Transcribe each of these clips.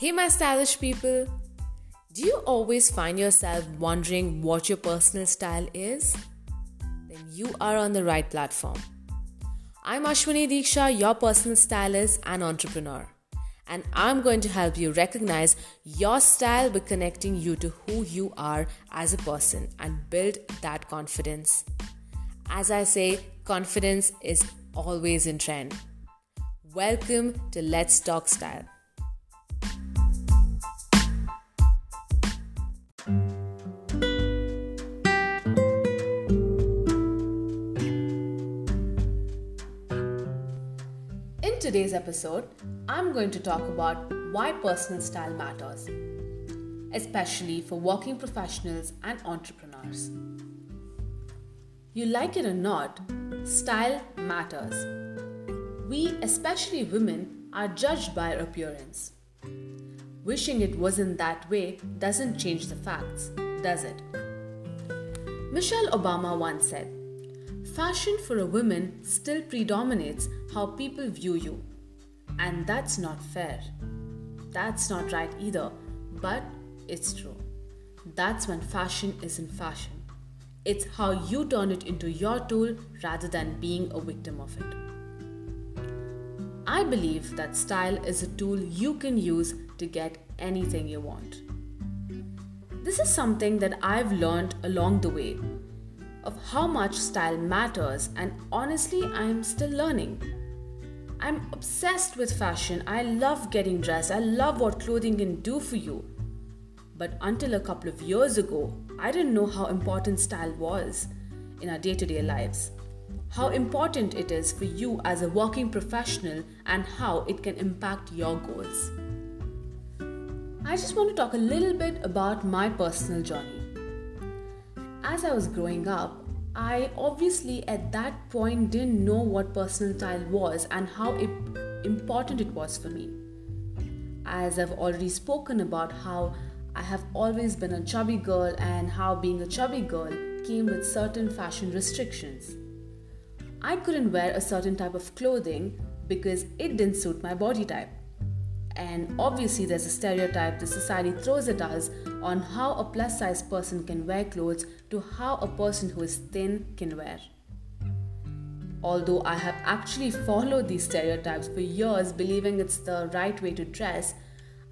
Hey, my stylish people! Do you always find yourself wondering what your personal style is? Then you are on the right platform. I'm Ashwini Diksha, your personal stylist and entrepreneur, and I'm going to help you recognize your style by connecting you to who you are as a person and build that confidence. As I say, confidence is always in trend. Welcome to Let's Talk Style. Today's episode, I'm going to talk about why personal style matters, especially for working professionals and entrepreneurs. You like it or not, style matters. We, especially women, are judged by our appearance. Wishing it wasn't that way doesn't change the facts, does it? Michelle Obama once said, Fashion for a woman still predominates how people view you. And that's not fair. That's not right either, but it's true. That's when fashion isn't fashion. It's how you turn it into your tool rather than being a victim of it. I believe that style is a tool you can use to get anything you want. This is something that I've learned along the way of how much style matters, and honestly, I'm still learning. I'm obsessed with fashion. I love getting dressed. I love what clothing can do for you. But until a couple of years ago, I didn't know how important style was in our day to day lives. How important it is for you as a working professional and how it can impact your goals. I just want to talk a little bit about my personal journey. As I was growing up, I obviously at that point didn't know what personal style was and how important it was for me. As I've already spoken about how I have always been a chubby girl and how being a chubby girl came with certain fashion restrictions. I couldn't wear a certain type of clothing because it didn't suit my body type. And obviously, there's a stereotype the society throws at us on how a plus size person can wear clothes to how a person who is thin can wear. Although I have actually followed these stereotypes for years, believing it's the right way to dress,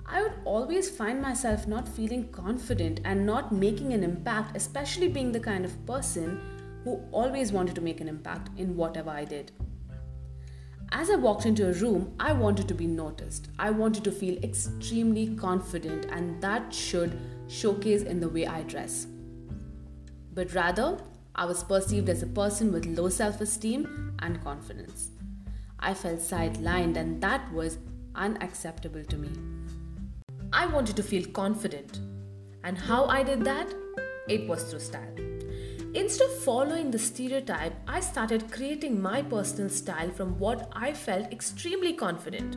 I would always find myself not feeling confident and not making an impact, especially being the kind of person who always wanted to make an impact in whatever I did. As I walked into a room, I wanted to be noticed. I wanted to feel extremely confident, and that should showcase in the way I dress. But rather, I was perceived as a person with low self esteem and confidence. I felt sidelined, and that was unacceptable to me. I wanted to feel confident, and how I did that? It was through style. Instead of following the stereotype, I started creating my personal style from what I felt extremely confident.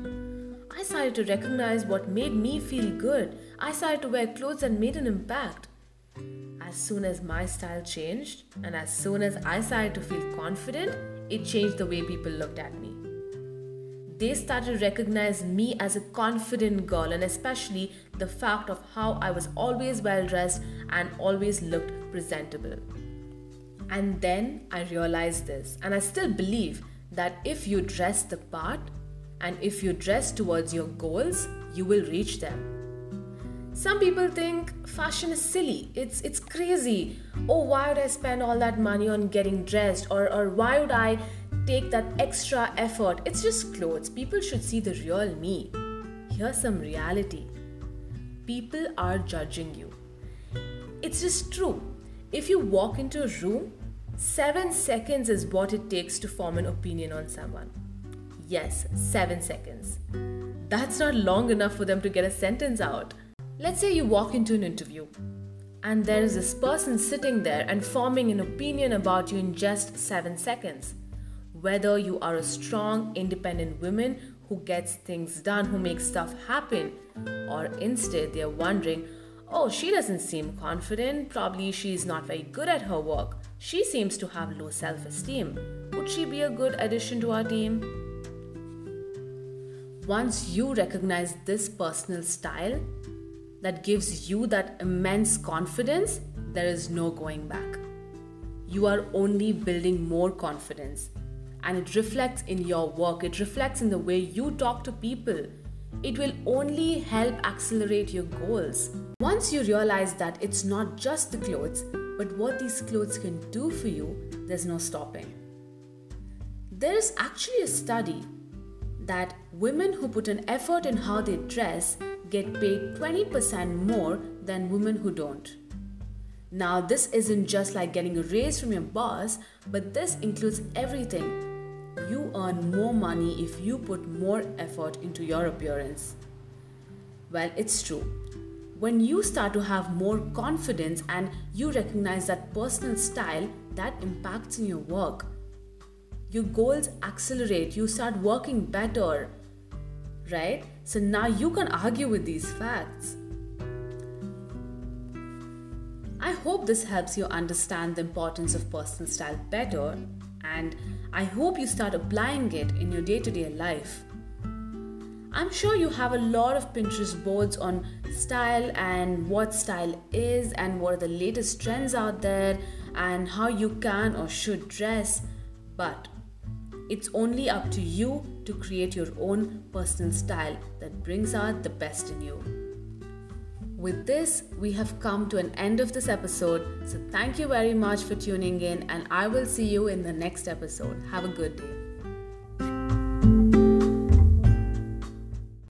I started to recognize what made me feel good. I started to wear clothes that made an impact. As soon as my style changed, and as soon as I started to feel confident, it changed the way people looked at me. They started to recognize me as a confident girl, and especially the fact of how I was always well dressed and always looked presentable. And then I realized this, and I still believe that if you dress the part and if you dress towards your goals, you will reach them. Some people think fashion is silly. It's it's crazy. Oh, why would I spend all that money on getting dressed or or why would I take that extra effort? It's just clothes. People should see the real me. Here's some reality. People are judging you. It's just true. If you walk into a room Seven seconds is what it takes to form an opinion on someone. Yes, seven seconds. That's not long enough for them to get a sentence out. Let's say you walk into an interview and there is this person sitting there and forming an opinion about you in just seven seconds. Whether you are a strong, independent woman who gets things done, who makes stuff happen, or instead they're wondering, oh, she doesn't seem confident, probably she's not very good at her work. She seems to have low self esteem. Would she be a good addition to our team? once you recognize this personal style that gives you that immense confidence, there is no going back. You are only building more confidence, and it reflects in your work, it reflects in the way you talk to people. It will only help accelerate your goals. Once you realize that it's not just the clothes, but what these clothes can do for you, there's no stopping. There is actually a study that women who put an effort in how they dress get paid 20% more than women who don't. Now, this isn't just like getting a raise from your boss, but this includes everything. You earn more money if you put more effort into your appearance. Well, it's true. When you start to have more confidence and you recognize that personal style, that impacts in your work. Your goals accelerate, you start working better, right? So now you can argue with these facts. I hope this helps you understand the importance of personal style better, and I hope you start applying it in your day to day life. I'm sure you have a lot of Pinterest boards on style and what style is, and what are the latest trends out there, and how you can or should dress. But it's only up to you to create your own personal style that brings out the best in you. With this, we have come to an end of this episode. So, thank you very much for tuning in, and I will see you in the next episode. Have a good day.